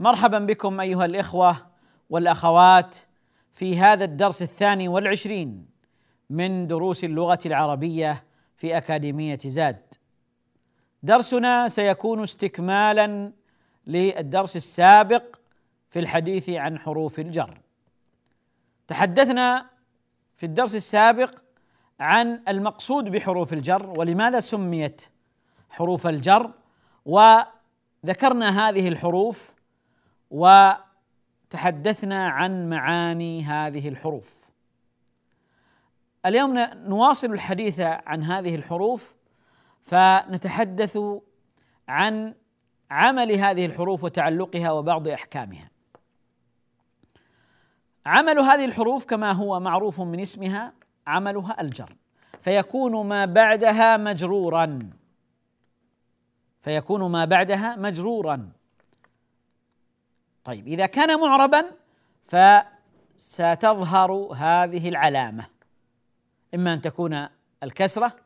مرحبا بكم أيها الإخوة والأخوات في هذا الدرس الثاني والعشرين من دروس اللغة العربية في أكاديمية زاد. درسنا سيكون استكمالا للدرس السابق في الحديث عن حروف الجر. تحدثنا في الدرس السابق عن المقصود بحروف الجر ولماذا سميت حروف الجر وذكرنا هذه الحروف وتحدثنا عن معاني هذه الحروف. اليوم نواصل الحديث عن هذه الحروف فنتحدث عن عمل هذه الحروف وتعلقها وبعض أحكامها. عمل هذه الحروف كما هو معروف من اسمها عملها الجر فيكون ما بعدها مجرورا. فيكون ما بعدها مجرورا. طيب إذا كان معربا فستظهر هذه العلامة. إما أن تكون الكسرة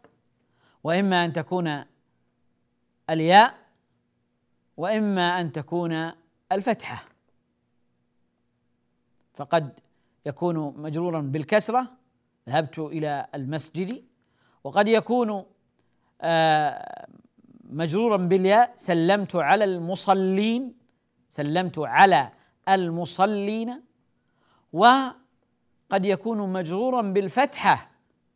وإما أن تكون الياء وإما أن تكون الفتحة. فقد يكون مجرورا بالكسرة ذهبت إلى المسجد وقد يكون آه، مجرورا بالياء سلمت على المصلين. سلمت على المصلين وقد يكون مجرورا بالفتحة.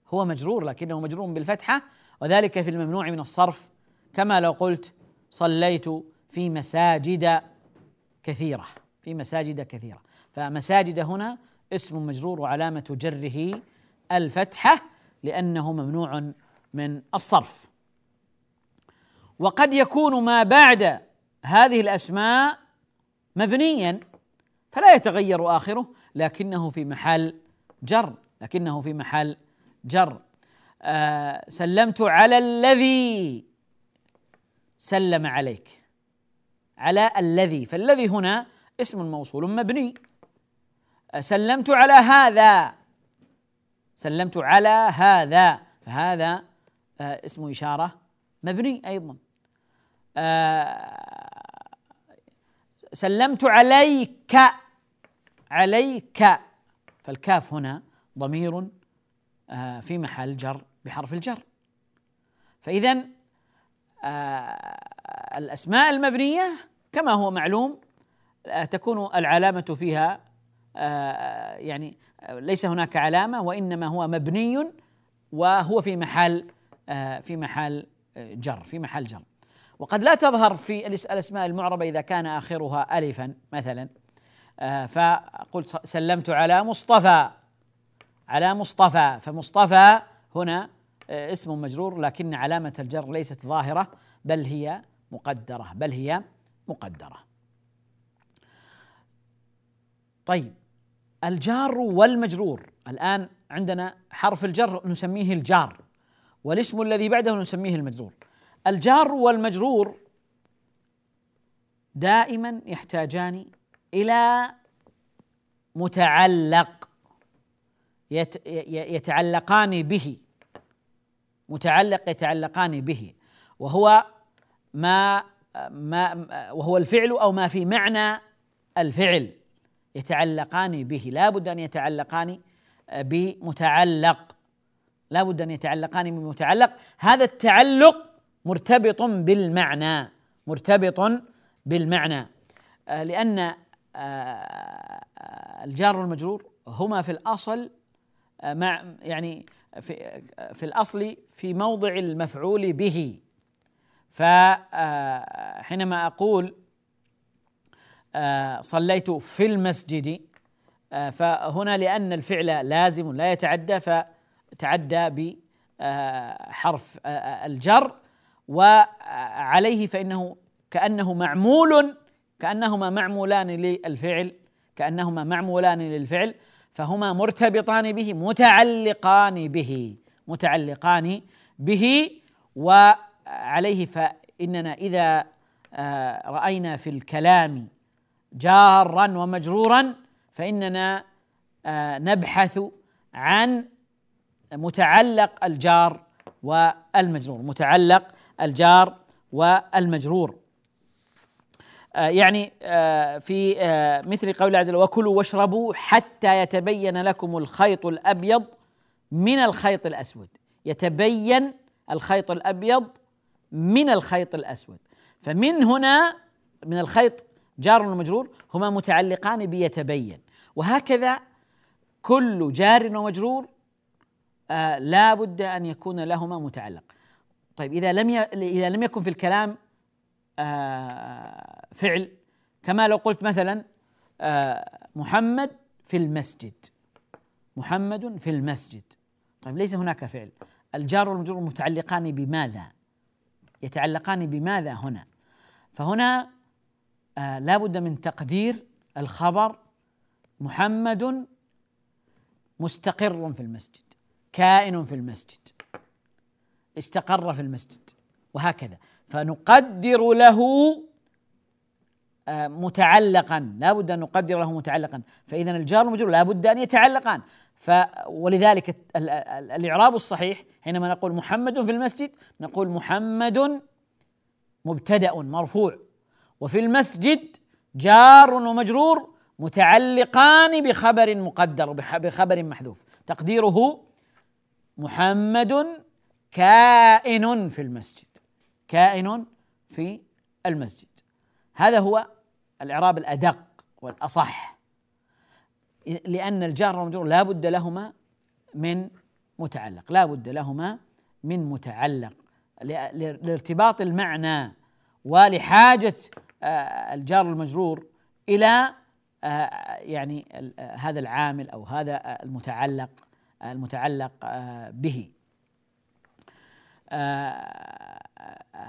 هو مجرور لكنه مجرور بالفتحة. وذلك في الممنوع من الصرف. كما لو قلت صليت في مساجد كثيرة في مساجد كثيرة. فمساجد هنا اسم مجرور وعلامة جره الفتحة لأنه ممنوع من الصرف. وقد يكون ما بعد هذه الأسماء مبنيا فلا يتغير آخره لكنه في محل جر لكنه في محل جر. آه سلمت على الذي سلم عليك على الذي. فالذي هنا اسم موصول مبني. سلمت على هذا سلمت على هذا. فهذا آه، اسم إشارة مبني أيضا. آه، سلمت عليك عليك. فالكاف هنا ضمير آه، في محل جر بحرف الجر. فإذا الأسماء المبنية كما هو معلوم تكون العلامة فيها آه، يعني ليس هناك علامة وإنما هو مبني وهو في محل آه، في محل جر في محل جر. وقد لا تظهر في الأسماء المعربة إذا كان آخرها الفا مثلا. آه، فقلت سلمت على مصطفى. على مصطفى. فمصطفى هنا اسم مجرور لكن علامة الجر ليست ظاهرة بل هي مقدرة بل هي مقدرة. طيب الجار والمجرور. الآن عندنا حرف الجر نسميه الجار والاسم الذي بعده نسميه المجرور. الجار والمجرور دائما يحتاجان إلى متعلق يتعلقان به متعلق يتعلقان به. وهو ما ما وهو الفعل أو ما في معنى الفعل يتعلقان به. لا بد أن يتعلقان بمتعلق لا بد أن يتعلقان بمتعلق. هذا التعلق مرتبط بالمعنى مرتبط بالمعنى. آه، لأن آه، الجار والمجرور هما في الأصل مع يعني في في الأصل في موضع المفعول به. فحينما أقول صليت في المسجد فهنا لأن الفعل لازم لا يتعدى فتعدى بحرف الجر. وعليه فإنه كأنه معمول كأنهما معمولان للفعل كأنهما معمولان للفعل فهما مرتبطان به متعلقان به متعلقان به وعليه فإننا إذا آه، رأينا في الكلام جارا ومجرورا فإننا آه، نبحث عن متعلق الجار والمجرور متعلق الجار والمجرور. آه، يعني آه، في آه، مثل قول الله عز وجل وكلوا واشربوا حتى يتبين لكم الخيط الأبيض من الخيط الأسود. يتبين الخيط الأبيض من الخيط الأسود. فمن هنا من الخيط جار ومجرور هما متعلقان بيتبين. وهكذا كل جار ومجرور لا بد أن يكون لهما متعلق. طيب إذا لم إذا لم يكن في الكلام آه، فعل كما لو قلت مثلا آه، محمد في المسجد. محمد في المسجد. طيب ليس هناك فعل. الجار والمجرور متعلقان بماذا؟ يتعلقان بماذا هنا؟ فهنا آه لا بد من تقدير الخبر محمد مستقر في المسجد كائن في المسجد. استقر في المسجد وهكذا. فنقدر له آه، متعلقا لا بد أن نقدر له متعلقا. فإذا الجار والمجرور لا بد أن يتعلقان. ف ولذلك الإعراب الصحيح حينما نقول محمد في المسجد نقول محمد مبتدأ مرفوع. وفي المسجد جار ومجرور متعلقان بخبر مقدر بخبر محذوف. تقديره محمد كائن في المسجد. كائن في المسجد. هذا هو الإعراب الأدق والأصح. لأن الجار والمجرور لا بد لهما من متعلق. لا بد لهما من متعلق. لارتباط المعنى ولحاجة آه، الجار المجرور إلى آه، يعني هذا العامل أو هذا المتعلق المتعلق آه، به.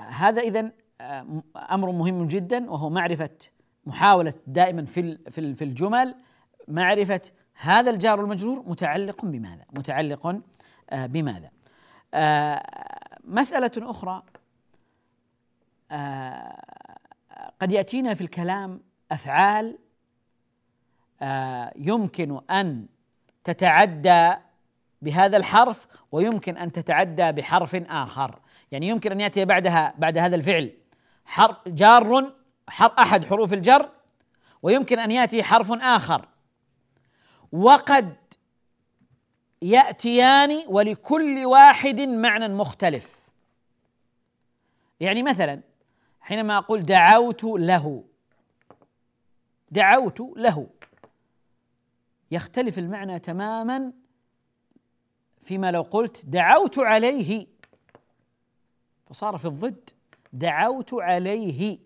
هذا اذا آه، أمر مهم جدا وهو معرفة محاولة دائما في في الجمل معرفة هذا الجار المجرور متعلق بماذا؟ متعلق آه، بماذا؟ آه، مسألة أخرى قد يأتينا في الكلام أفعال يمكن أن تتعدى بهذا الحرف ويمكن أن تتعدى بحرف آخر. يعني يمكن أن يأتي بعدها بعد هذا الفعل. حرف جار حرف أحد حروف الجر. ويمكن أن يأتي حرف آخر. وقد يأتيان ولكل واحد معنى مختلف. يعني مثلا حينما أقول دعوت له دعوت له يختلف المعنى تماما فيما لو قلت دعوت عليه فصار في الضد. دعوت عليه.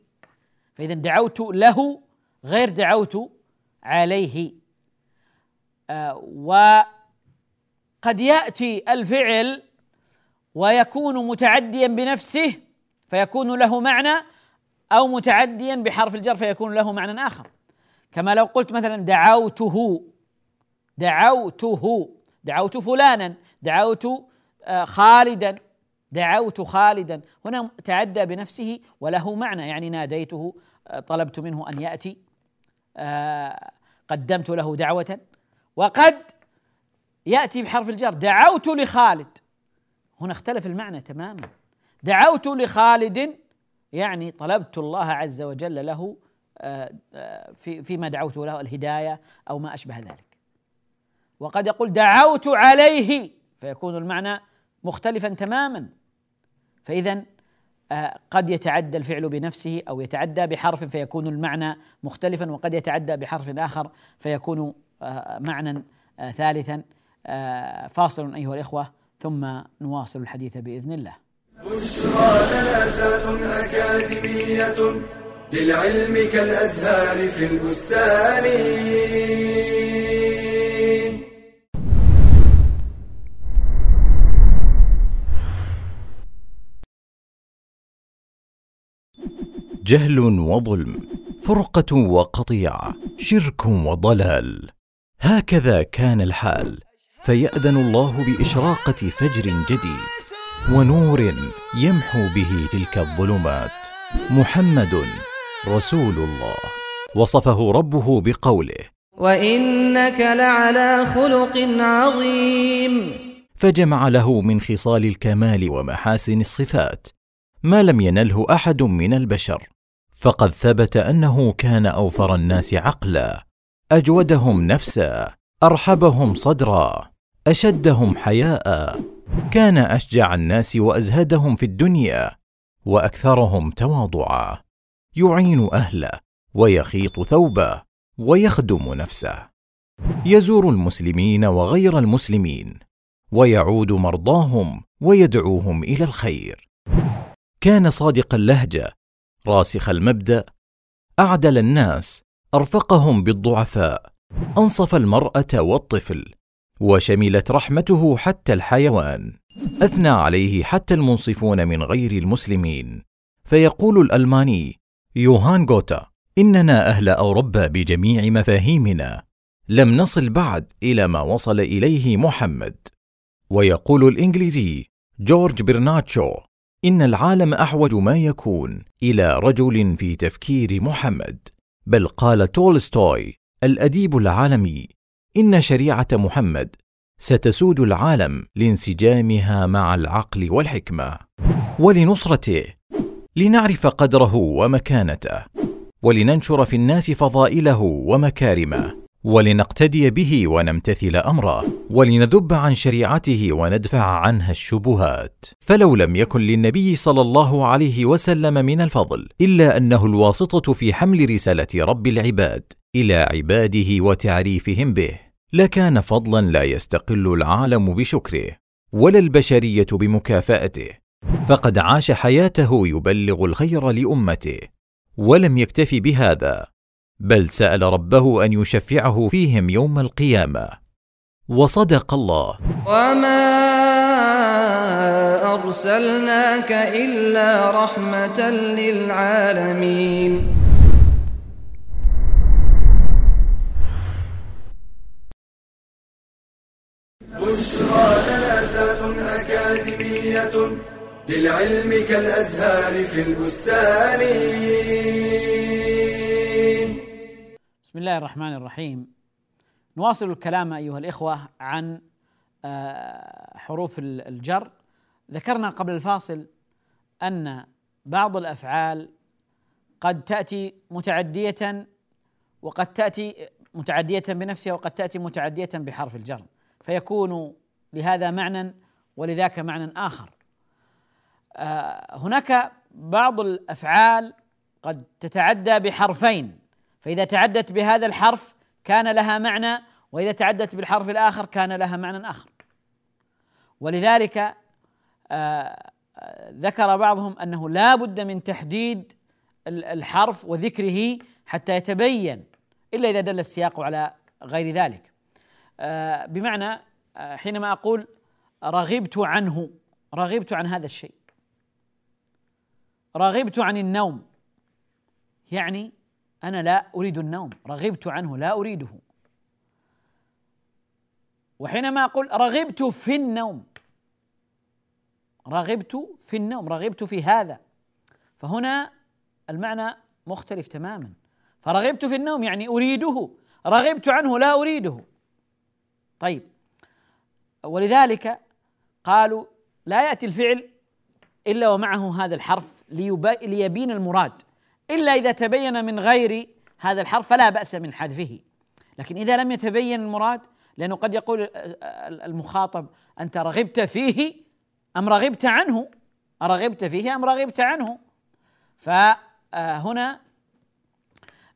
فإذا دعوت له غير دعوت عليه. آه وقد يأتي الفعل ويكون متعديا بنفسه فيكون له معنى أو متعديا بحرف الجر فيكون له معنى آخر. كما لو قلت مثلا دعوته دعوته دعوت فلانا دعوت آه، خالدا دعوت خالدا. هنا تعدى بنفسه وله معنى يعني ناديته آه، طلبت منه أن يأتي آه، قدمت له دعوة. وقد يأتي بحرف الجر دعوت لخالد. هنا اختلف المعنى تماما. دعوت لخالد يعني طلبت الله عز وجل له في فيما دعوت له الهداية أو ما أشبه ذلك. وقد يقول دعوت عليه فيكون المعنى مختلفا تماما فاذا آه، قد يتعدى الفعل بنفسه أو يتعدى بحرف فيكون المعنى مختلفا وقد يتعدى بحرف آخر فيكون معنى ثالثا فاصل أيها الإخوة ثم نواصل الحديث بإذن الله. بشرى لنا أكاديمية للعلم كالأزهار في البستان. جهل وظلم فرقة وقطيعه شرك وضلال. هكذا كان الحال فيأذن الله بإشراقة فجر جديد ونور يمحو به تلك الظلمات. محمد رسول الله. وصفه ربه بقوله وإنك لعلى خلق عظيم. فجمع له من خصال الكمال ومحاسن الصفات ما لم ينله أحد من البشر. فقد ثبت أنه كان أوفر الناس عقلا. أجودهم نفسا أرحبهم صدرا أشدهم حياء. كان أشجع الناس وأزهدهم في الدنيا وأكثرهم تواضعا. يعين أهله ويخيط ثوبه ويخدم نفسه. يزور المسلمين وغير المسلمين ويعود مرضاهم ويدعوهم إلى الخير. كان صادق اللهجة راسخ المبدأ أعدل الناس أرفقهم بالضعفاء أنصف المرأة والطفل وشملت رحمته حتى الحيوان أثنى عليه حتى المنصفون من غير المسلمين. فيقول الألماني يوهان غوتا إننا أهل أوروبا بجميع مفاهيمنا لم نصل بعد إلى ما وصل إليه محمد. ويقول الإنجليزي جورج برناتشو إن العالم أحوج ما يكون إلى رجل في تفكير محمد. بل قال تولستوي الأديب العالمي إن شريعة محمد ستسود العالم لانسجامها مع العقل والحكمة. ولنصرته لنعرف قدره ومكانته ولننشر في الناس فضائله ومكارمه. ولنقتدي به ونمتثل أمره ولنذب عن شريعته وندفع عنها الشبهات. فلو لم يكن للنبي صلى الله عليه وسلم من الفضل إلا أنه الواسطة في حمل رسالة رب العباد إلى عباده وتعريفهم به لكان فضلا لا يستقل العالم بشكره ولا البشرية بمكافأته. فقد عاش حياته يبلغ الخير لأمته ولم يكتف بهذا. بل سأل ربه أن يشفعه فيهم يوم القيامة. وصدق الله. وما ارسلناك الا رحمه للعالمين. بشرى لنا زاد اكاديميه للعلم كالازهار في البستان. بسم الله الرحمن الرحيم. نواصل الكلام أيها الإخوة عن آه، حروف الجر. ذكرنا قبل الفاصل أن بعض الأفعال قد تأتي متعدية وقد تأتي متعدية بنفسها وقد تأتي متعدية بحرف الجر. فيكون لهذا معنى ولذاك معنى آخر. آه، هناك بعض الأفعال قد تتعدى بحرفين. فإذا تعدت بهذا الحرف كان لها معنى وإذا تعدت بالحرف الآخر كان لها معنى آخر. ولذلك آه، ذكر بعضهم أنه لا بد من تحديد الحرف وذكره حتى يتبين إلا إذا دل السياق على غير ذلك. آه، بمعنى آه، حينما أقول رغبت عنه رغبت عن هذا الشيء. رغبت عن النوم يعني أنا لا أريد النوم رغبت عنه لا أريده. وحينما أقول رغبت في النوم رغبت في النوم رغبت في هذا فهنا المعنى مختلف تماما. فرغبت في النوم يعني أريده رغبت عنه لا أريده. طيب ولذلك قالوا لا يأتي الفعل إلا ومعه هذا الحرف ليبين المراد. إلا إذا تبين من غير هذا الحرف فلا بأس من حذفه. لكن إذا لم يتبين المراد لأنه قد يقول المخاطب أنت رغبت فيه أم رغبت عنه؟ أرغبت فيه أم رغبت عنه؟ فهنا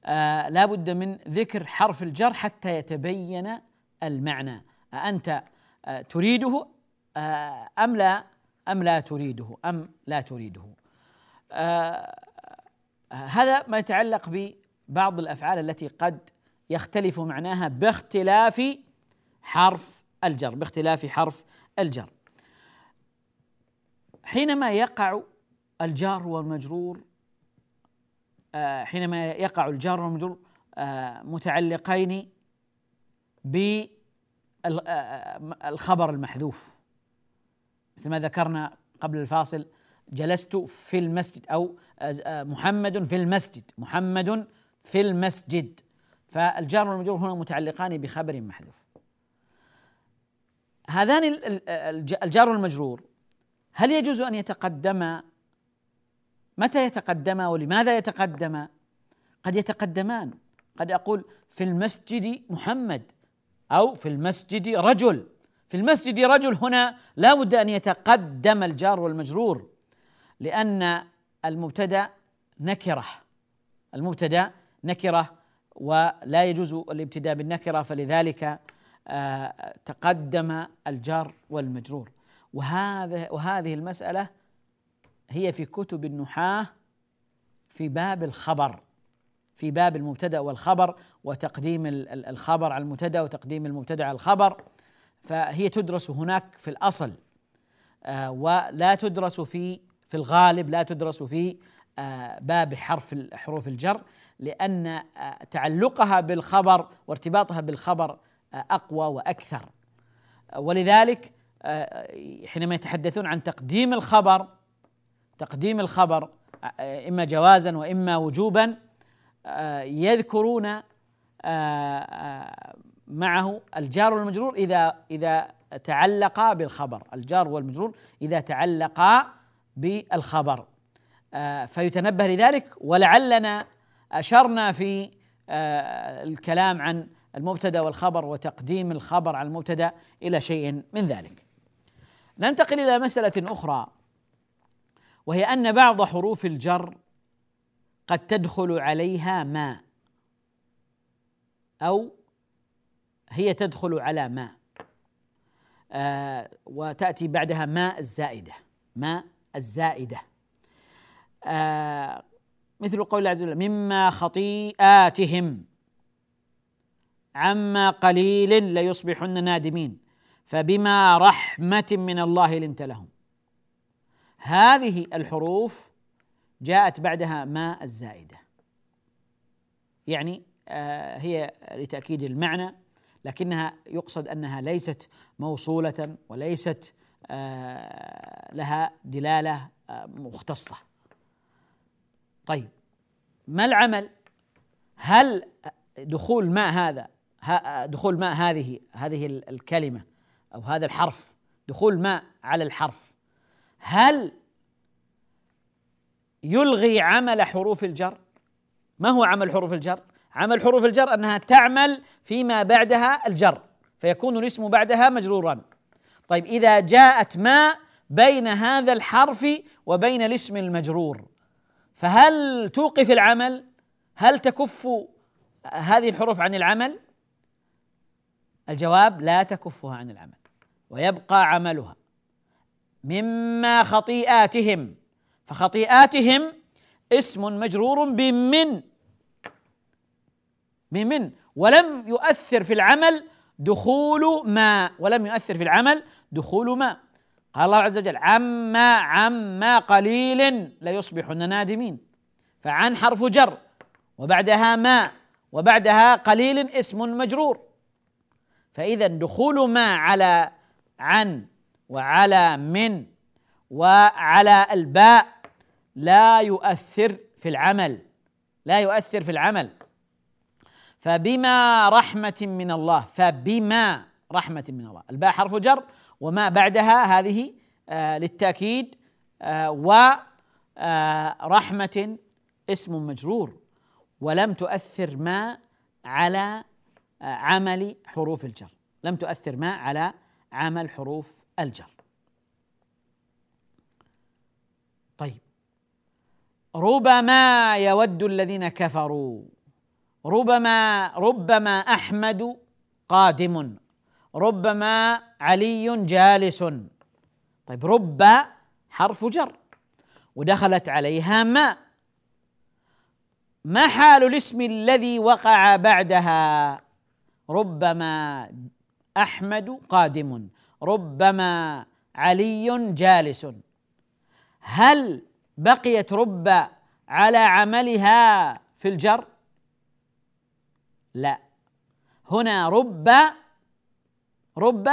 آه لا بد من ذكر حرف الجر حتى يتبين المعنى. أأنت آه تريده آه أم لا أم لا تريده أم لا تريده. هذا ما يتعلق ببعض الأفعال التي قد يختلف معناها باختلاف حرف الجر باختلاف حرف الجر. حينما يقع الجار والمجرور آه، حينما يقع الجار والمجرور آه، متعلقين بالخبر المحذوف. مثل ما ذكرنا قبل الفاصل جلست في المسجد أو آه، محمد في المسجد محمد في المسجد. فالجار والمجرور هنا متعلقان بخبر محذوف. هذان الجار والمجرور هل يجوز أن يتقدما متى يتقدما ولماذا يتقدما قد يتقدمان. قد أقول في المسجد محمد أو في المسجد رجل. في المسجد رجل هنا لا بد أن يتقدم الجار والمجرور. لأن المبتدأ نكرة. المبتدأ نكرة ولا يجوز الابتداء بالنكرة فلذلك آه، تقدم الجار والمجرور. وهذا وهذه المسألة هي في كتب النحاة في باب الخبر في باب المبتدأ والخبر وتقديم الخبر على المبتدأ وتقديم المبتدأ على الخبر. فهي تدرس هناك في الأصل آه، ولا تدرس في في الغالب لا تدرس في آه، باب حرف حروف الجر لأن آه، تعلقها بالخبر وارتباطها بالخبر أقوى وأكثر. ولذلك حينما يتحدثون عن تقديم الخبر تقديم الخبر إما جوازا وإما وجوبا يذكرون معه الجار والمجرور إذا إذا تعلقا بالخبر. الجار والمجرور إذا تعلقا بالخبر. فيتنبه لذلك ولعلنا أشرنا في الكلام عن المبتدأ والخبر وتقديم الخبر على المبتدأ إلى شيء من ذلك. ننتقل إلى مسألة أخرى وهي أن بعض حروف الجر قد تدخل عليها ما أو هي تدخل على ما. آه وتأتي بعدها ماء الزائدة. ماء الزائدة. آه مثل قول الله عز وجل مما خطيئاتهم عما قليل ليصبحن نادمين فبما رحمة من الله لنت لهم. هذه الحروف جاءت بعدها ما الزائدة. يعني آه هي لتأكيد المعنى لكنها يقصد أنها ليست موصولة وليست لها دلالة آه مختصة. طيب ما العمل؟ هل دخول ماء هذا دخول ماء هذه هذه الكلمة أو هذا الحرف دخول ماء على الحرف هل يلغي عمل حروف الجر؟ ما هو عمل حروف الجر؟ عمل حروف الجر أنها تعمل فيما بعدها الجر فيكون الاسم بعدها مجرورا. طيب إذا جاءت ما بين هذا الحرف وبين الاسم المجرور فهل توقف العمل؟ هل تكف هذه الحروف عن العمل؟ الجواب لا تكفها عن العمل ويبقى عملها. مما خطيئاتهم فخطيئاتهم اسم مجرور بمن؟ بمن. ولم يؤثر في العمل دخول ما ولم يؤثر في العمل دخول ما. قال الله عز وجل عما عما قليل ليصبحن نادمين. فعن حرف جر وبعدها ما وبعدها قليل اسم مجرور. فإذا دخول ما على عن وعلى من وعلى الباء لا يؤثر في العمل. لا يؤثر في العمل. فبما رحمة من الله فبما رحمة من الله. الباء حرف جر وما بعدها هذه آه للتأكيد آه ورحمة آه اسم مجرور ولم تؤثر ما على عمل حروف الجر. لم تؤثر ما على عمل حروف الجر. طيب. ربما يود الذين كفروا ربما ربما أحمد قادم. ربما علي جالس. طيب رب حرف جر ودخلت عليها ما. ما حال الاسم الذي وقع بعدها؟ ربما أحمد قادم ربما علي جالس. هل بقيت رب على عملها في الجر؟ لا. هنا رب رب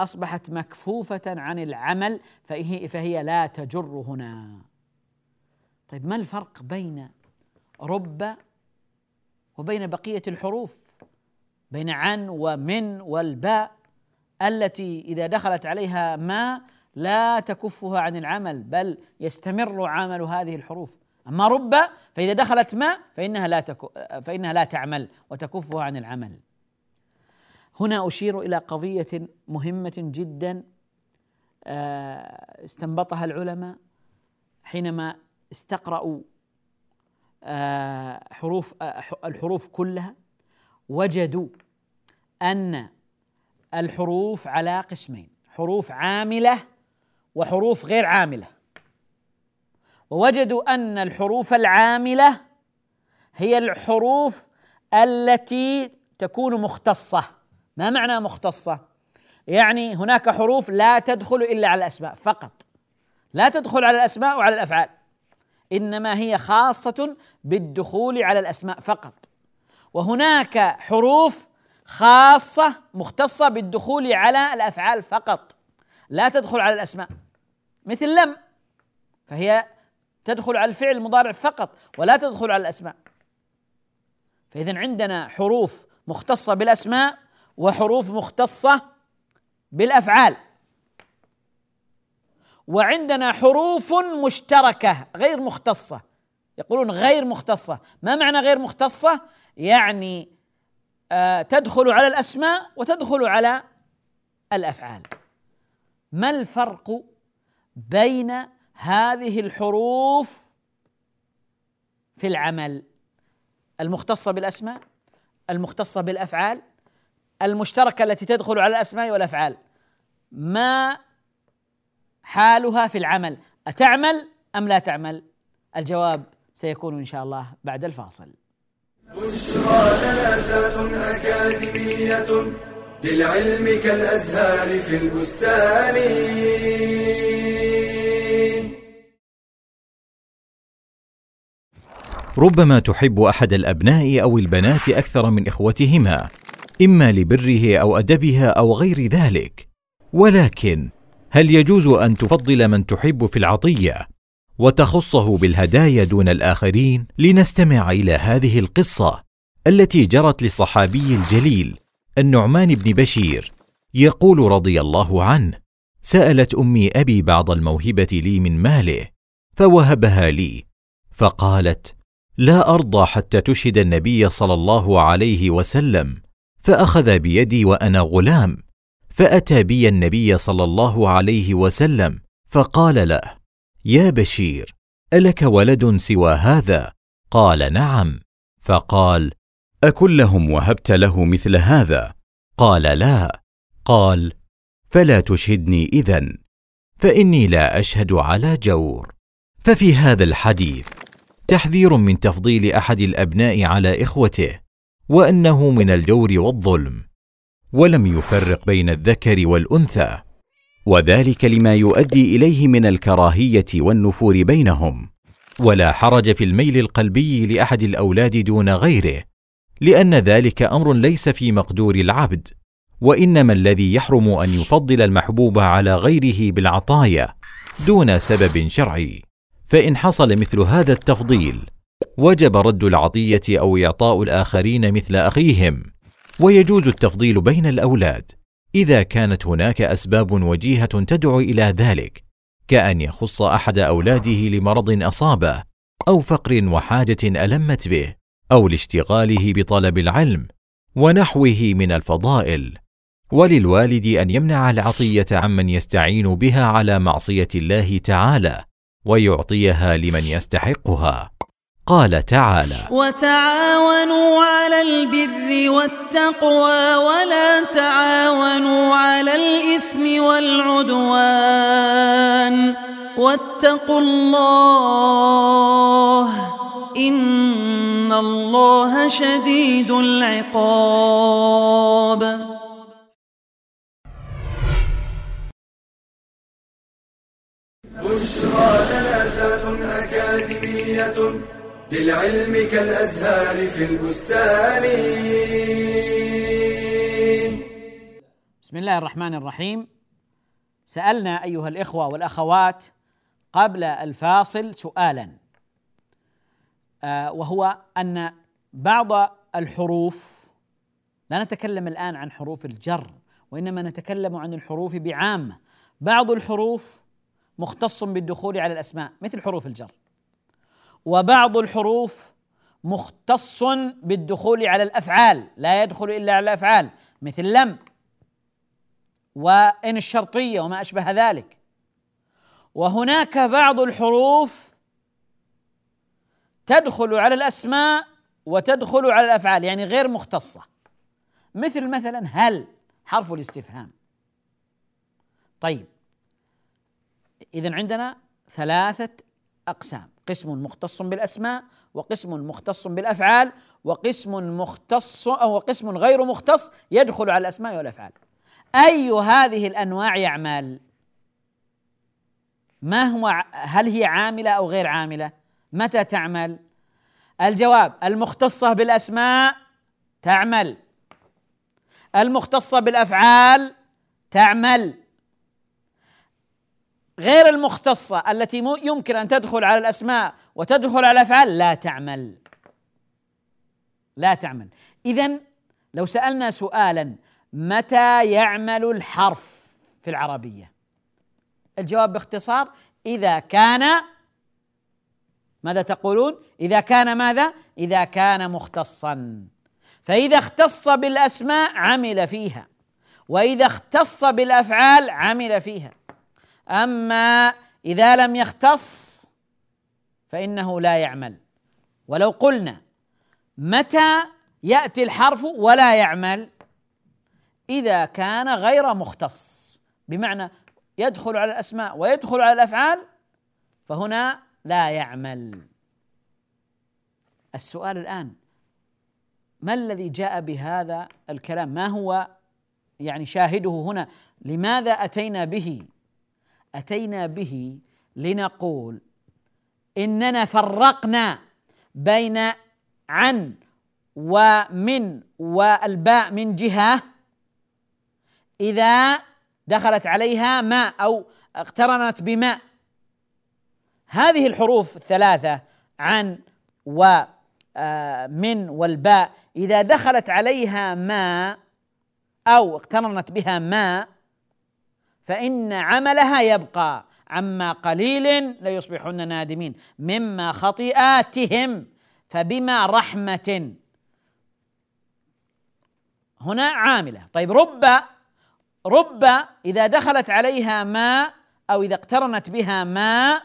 أصبحت مكفوفة عن العمل فهي فهي لا تجر هنا. طيب ما الفرق بين رب وبين بقية الحروف؟ بين عن ومن والباء التي إذا دخلت عليها ما لا تكفها عن العمل بل يستمر عمل هذه الحروف. أما رب فإذا دخلت ما فإنها لا فإنها لا تعمل وتكفها عن العمل. هنا أشير إلى قضية مهمة جدا آه، استنبطها العلماء حينما استقرأوا آه، حروف آه، الحروف كلها وجدوا أن الحروف على قسمين حروف عاملة وحروف غير عاملة. ووجدوا أن الحروف العاملة هي الحروف التي تكون مختصة. ما معنى مختصة؟ يعني هناك حروف لا تدخل إلا على الأسماء فقط. لا تدخل على الأسماء وعلى الأفعال. إنما هي خاصة بالدخول على الأسماء فقط. وهناك حروف خاصة مختصة بالدخول على الأفعال فقط. لا تدخل على الأسماء. مثل لم فهي تدخل على الفعل المضارع فقط ولا تدخل على الأسماء. فاذا عندنا حروف مختصة بالأسماء وحروف مختصة بالأفعال. وعندنا حروف مشتركة غير مختصة. يقولون غير مختصة. ما معنى غير مختصة؟ يعني آه تدخل على الأسماء وتدخل على الأفعال. ما الفرق بين هذه الحروف في العمل؟ المختصة بالأسماء المختصة بالأفعال المشتركة التي تدخل على الأسماء والأفعال. ما حالها في العمل؟ أتعمل أم لا تعمل؟ الجواب سيكون إن شاء الله بعد الفاصل. بشرى لنا أكاديمية للعلم كالأزهار في البستان. ربما تحب أحد الأبناء أو البنات أكثر من إخوتهما. إما لبره أو أدبها أو غير ذلك. ولكن هل يجوز أن تفضل من تحب في العطية وتخصه بالهدايا دون الآخرين؟ لنستمع إلى هذه القصة التي جرت للصحابي الجليل النعمان بن بشير يقول رضي الله عنه سألت أمي أبي بعض الموهبة لي من ماله فوهبها لي فقالت لا أرضى حتى تشهد النبي صلى الله عليه وسلم. فأخذ بيدي وأنا غلام فأتى بي النبي صلى الله عليه وسلم فقال له يا بشير ألك ولد سوى هذا؟ قال نعم. فقال أكلهم وهبت له مثل هذا؟ قال لا. قال فلا تشهدني إذن فإني لا أشهد على جور. ففي هذا الحديث تحذير من تفضيل أحد الأبناء على إخوته وأنه من الجور والظلم ولم يفرق بين الذكر والأنثى وذلك لما يؤدي إليه من الكراهية والنفور بينهم. ولا حرج في الميل القلبي لأحد الأولاد دون غيره لأن ذلك أمر ليس في مقدور العبد وإنما الذي يحرم أن يفضل المحبوب على غيره بالعطايا دون سبب شرعي. فإن حصل مثل هذا التفضيل وجب رد العطية أو إعطاء الآخرين مثل أخيهم. ويجوز التفضيل بين الأولاد. إذا كانت هناك أسباب وجيهة تدعو إلى ذلك كأن يخص أحد أولاده لمرض أصابه أو فقر وحاجة ألمت به أو لاشتغاله بطلب العلم ونحوه من الفضائل. وللوالد أن يمنع العطية عمن يستعين بها على معصية الله تعالى ويعطيها لمن يستحقها. قال تعالى وتعاونوا على البر والتقوى ولا تعاونوا على الإثم والعدوان واتقوا الله إن الله شديد العقاب. بشرى لنا زاد أكاديمية للعلم كالأزهار في البستان. بسم الله الرحمن الرحيم. سألنا أيها الإخوة والأخوات قبل الفاصل سؤالا آه، وهو أن بعض الحروف لا نتكلم الآن عن حروف الجر وإنما نتكلم عن الحروف بعامة. بعض الحروف مختص بالدخول على الأسماء مثل حروف الجر. وبعض الحروف مختص بالدخول على الأفعال لا يدخل إلا على الأفعال مثل لم وإن الشرطية وما أشبه ذلك. وهناك بعض الحروف تدخل على الأسماء وتدخل على الأفعال يعني غير مختصة. مثل مثلا هل حرف الاستفهام. طيب اذا عندنا ثلاثة أقسام. قسم مختص بالأسماء وقسم مختص بالأفعال وقسم مختص أو قسم غير مختص يدخل على الأسماء والأفعال. أي هذه الأنواع يعمل؟ ما هو هل هي عاملة أو غير عاملة؟ متى تعمل؟ الجواب المختصة بالأسماء تعمل. المختصة بالأفعال تعمل. غير المختصة التي يمكن أن تدخل على الأسماء وتدخل على الأفعال لا تعمل. لا تعمل. اذا لو سألنا سؤالا متى يعمل الحرف في العربية؟ الجواب باختصار إذا كان ماذا تقولون؟ إذا كان ماذا؟ إذا كان مختصا. فإذا اختص بالأسماء عمل فيها. وإذا اختص بالأفعال عمل فيها. أما إذا لم يختص فإنه لا يعمل. ولو قلنا متى يأتي الحرف ولا يعمل؟ إذا كان غير مختص. بمعنى يدخل على الأسماء ويدخل على الأفعال فهنا لا يعمل. السؤال الآن ما الذي جاء بهذا الكلام؟ ما هو يعني شاهده هنا؟ لماذا أتينا به؟ أتينا به لنقول إننا فرقنا بين عن ومن والباء من جهة إذا دخلت عليها ماء أو اقترنت بماء. هذه الحروف الثلاثة عن ومن والباء إذا دخلت عليها ماء أو اقترنت بها ماء فإن عملها يبقى عما قليل ليصبحن نادمين. مما خطيئاتهم فبما رحمة. هنا عاملة. طيب رب رب إذا دخلت عليها ماء أو إذا اقترنت بها ماء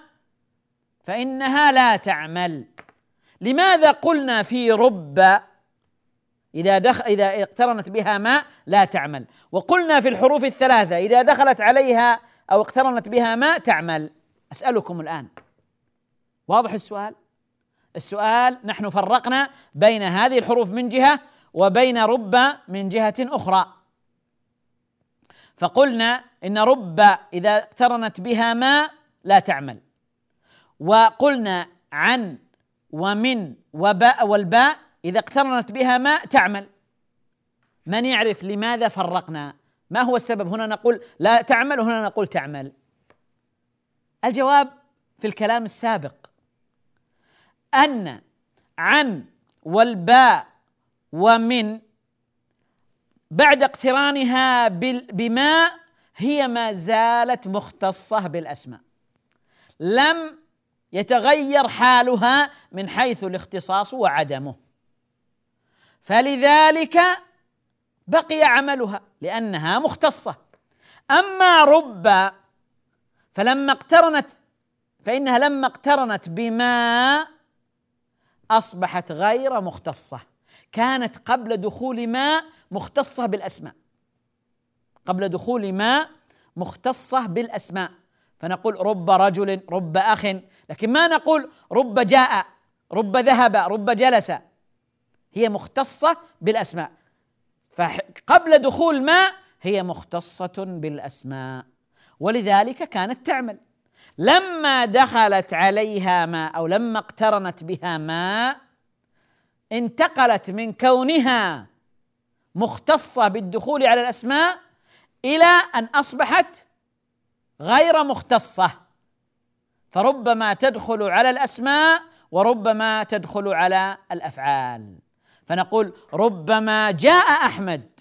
فإنها لا تعمل. لماذا قلنا في رب إذا دخل إذا اقترنت بها ماء لا تعمل. وقلنا في الحروف الثلاثة إذا دخلت عليها أو اقترنت بها ماء تعمل. أسألكم الآن. واضح السؤال؟ السؤال نحن فرقنا بين هذه الحروف من جهة وبين رب من جهة أخرى. فقلنا إن رب إذا اقترنت بها ماء لا تعمل. وقلنا عن ومن وباء والباء إذا اقترنت بها ماء تعمل. من يعرف لماذا فرقنا؟ ما هو السبب؟ هنا نقول لا تعمل وهنا نقول تعمل. الجواب في الكلام السابق. أن عن والباء ومن بعد اقترانها بماء هي ما زالت مختصة بالأسماء. لم يتغير حالها من حيث الاختصاص وعدمه. فلذلك بقي عملها لأنها مختصة. أما رب فلما اقترنت فإنها لما اقترنت بما أصبحت غير مختصة. كانت قبل دخول ما مختصة بالأسماء. قبل دخول ما مختصة بالأسماء. فنقول رب رجل رب أخ. لكن ما نقول رب جاء رب ذهب رب جلس. هي مختصة بالأسماء. فقبل دخول ما هي مختصة بالأسماء. ولذلك كانت تعمل. لما دخلت عليها ماء أو لما اقترنت بها ماء انتقلت من كونها مختصة بالدخول على الأسماء إلى أن أصبحت غير مختصة. فربما تدخل على الأسماء وربما تدخل على الأفعال. فنقول ربما جاء أحمد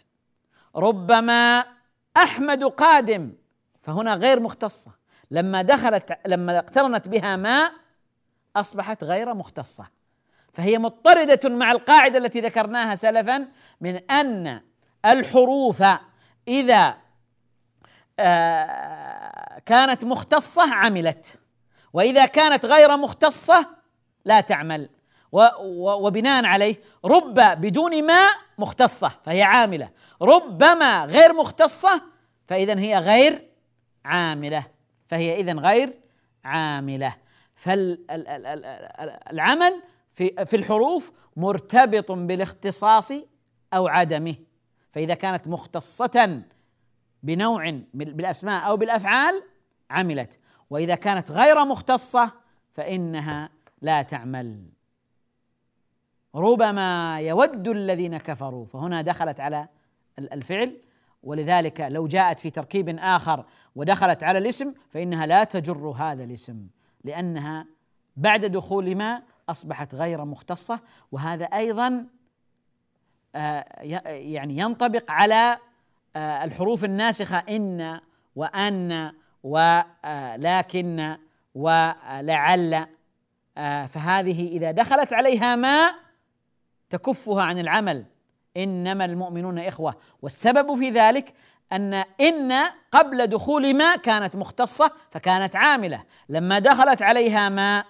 ربما أحمد قادم فهنا غير مختصة. لما دخلت لما اقترنت بها ما أصبحت غير مختصة. فهي مضطردة مع القاعدة التي ذكرناها سلفا من أن الحروف إذا آه، كانت مختصة عملت وإذا كانت غير مختصة لا تعمل. وبناء عليه رب بدون ما مختصة فهي عاملة. ربما غير مختصة فاذا هي غير عاملة. فهي اذا غير عاملة. فالعمل في في الحروف مرتبط بالاختصاص أو عدمه. فإذا كانت مختصة بنوع بالأسماء أو بالأفعال عملت. وإذا كانت غير مختصة فإنها لا تعمل. ربما يود الذين كفروا. فهنا دخلت على الفعل. ولذلك لو جاءت في تركيب آخر ودخلت على الاسم فإنها لا تجر هذا الاسم لأنها بعد دخول ما أصبحت غير مختصة. وهذا أيضا آه، يعني ينطبق على آه، الحروف الناسخة إن وأن ولكن ولعل آه، فهذه إذا دخلت عليها ما تكفها عن العمل. إنما المؤمنون إخوة. والسبب في ذلك أن إن قبل دخول ما كانت مختصة فكانت عاملة. لما دخلت عليها ما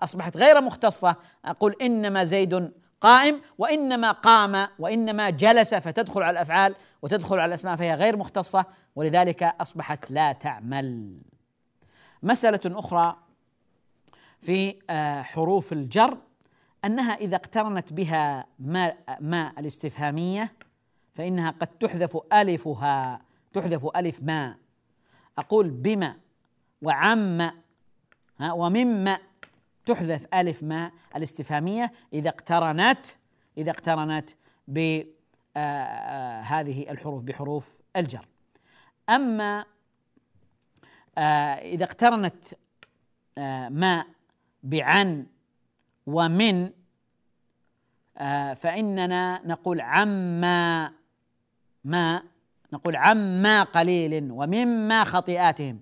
أصبحت غير مختصة. أقول إنما زيد قائم وإنما قام وإنما جلس فتدخل على الأفعال وتدخل على الأسماء فهي غير مختصة. ولذلك أصبحت لا تعمل. مسألة أخرى في آه، حروف الجر. أنها إذا اقترنت بها ما ما الاستفهامية فإنها قد تحذف ألفها تحذف ألف ما. أقول بما وعم ومما تحذف ألف ما الاستفهامية إذا اقترنت إذا اقترنت بهذه آه، آه، الحروف بحروف الجر. أما آه، إذا اقترنت ما بعن ومن آه، فإننا نقول عما ما نقول عما قليل ومما خطيئاتهم.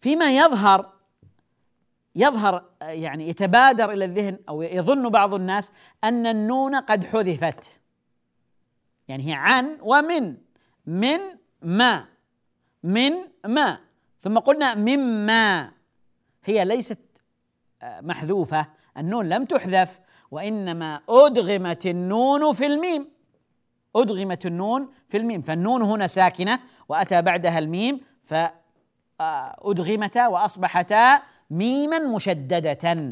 فيما يظهر يظهر آه، يعني يتبادر إلى الذهن أو يظن بعض الناس أن النون قد حذفت. يعني هي عن ومن عن ما من ما. ثم قلنا مما هي ليست آه، محذوفة. النون لم تحذف وإنما أدغمت النون في الميم. أدغمت النون في الميم فالنون هنا ساكنة وأتى بعدها الميم فأدغمتا وأصبحتا ميما مشددة.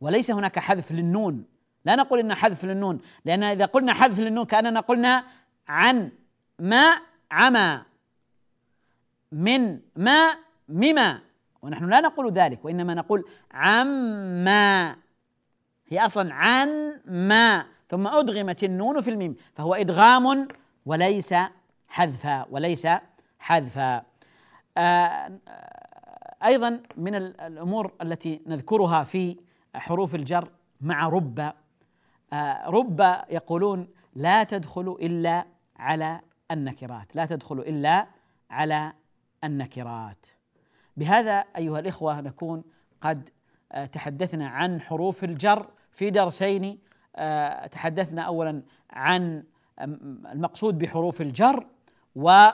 وليس هناك حذف للنون. لا نقول ان حذف للنون لأن إذا قلنا حذف للنون كأننا قلنا عن ما عمى من ما مما. ونحن لا نقول ذلك وإنما نقول عما هي أصلا عن ما ثم أدغمت النون في الميم فهو إدغام وليس حذفا وليس حذفا آه أيضا من الأمور التي نذكرها في حروف الجر مع رب. آه رب يقولون لا تدخل إلا على النكرات لا تدخل إلا على النكرات. بهذا أيها الإخوة نكون قد آه، تحدثنا عن حروف الجر في درسين. آه، تحدثنا اولا عن المقصود بحروف الجر و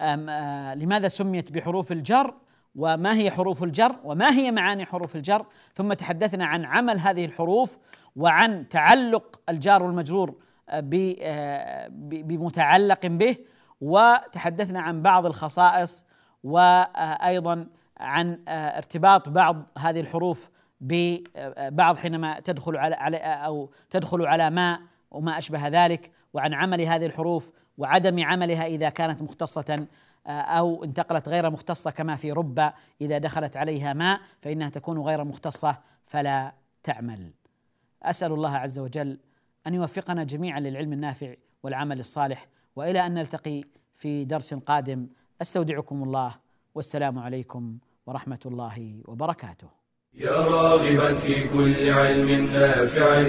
آه، لماذا سميت بحروف الجر وما هي حروف الجر وما هي معاني حروف الجر. ثم تحدثنا عن عمل هذه الحروف وعن تعلق الجار والمجرور بمتعلق به. وتحدثنا عن بعض الخصائص وأيضا عن ارتباط بعض هذه الحروف ببعض حينما تدخل على أو تدخل على ما وما أشبه ذلك وعن عمل هذه الحروف وعدم عملها إذا كانت مختصة أو انتقلت غير مختصة كما في رب إذا دخلت عليها ماء فإنها تكون غير مختصة فلا تعمل. أسأل الله عز وجل أن يوفقنا جميعا للعلم النافع والعمل الصالح وإلى أن نلتقي في درس قادم أستودعكم الله والسلام عليكم ورحمة الله وبركاته. يا راغبا في كل علم نافع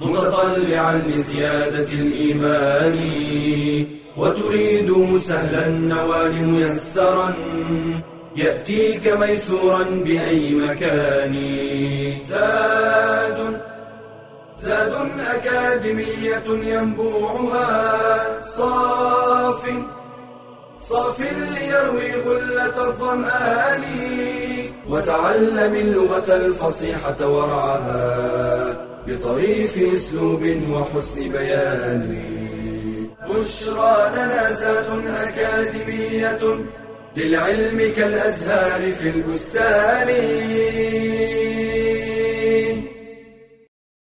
متطلعا لزيادة الإيمان وتريد سهلا النوال ميسرا يأتيك ميسورا بأي مكان زاد زاد أكاديمية ينبوعها صاف صاف ليروي غلة الظمآن وتعلم اللغة الفصيحة ورعاها بطريف أسلوب وحسن بيان. بشرى لنا زاد أكاديمية للعلم كالأزهار في البستان.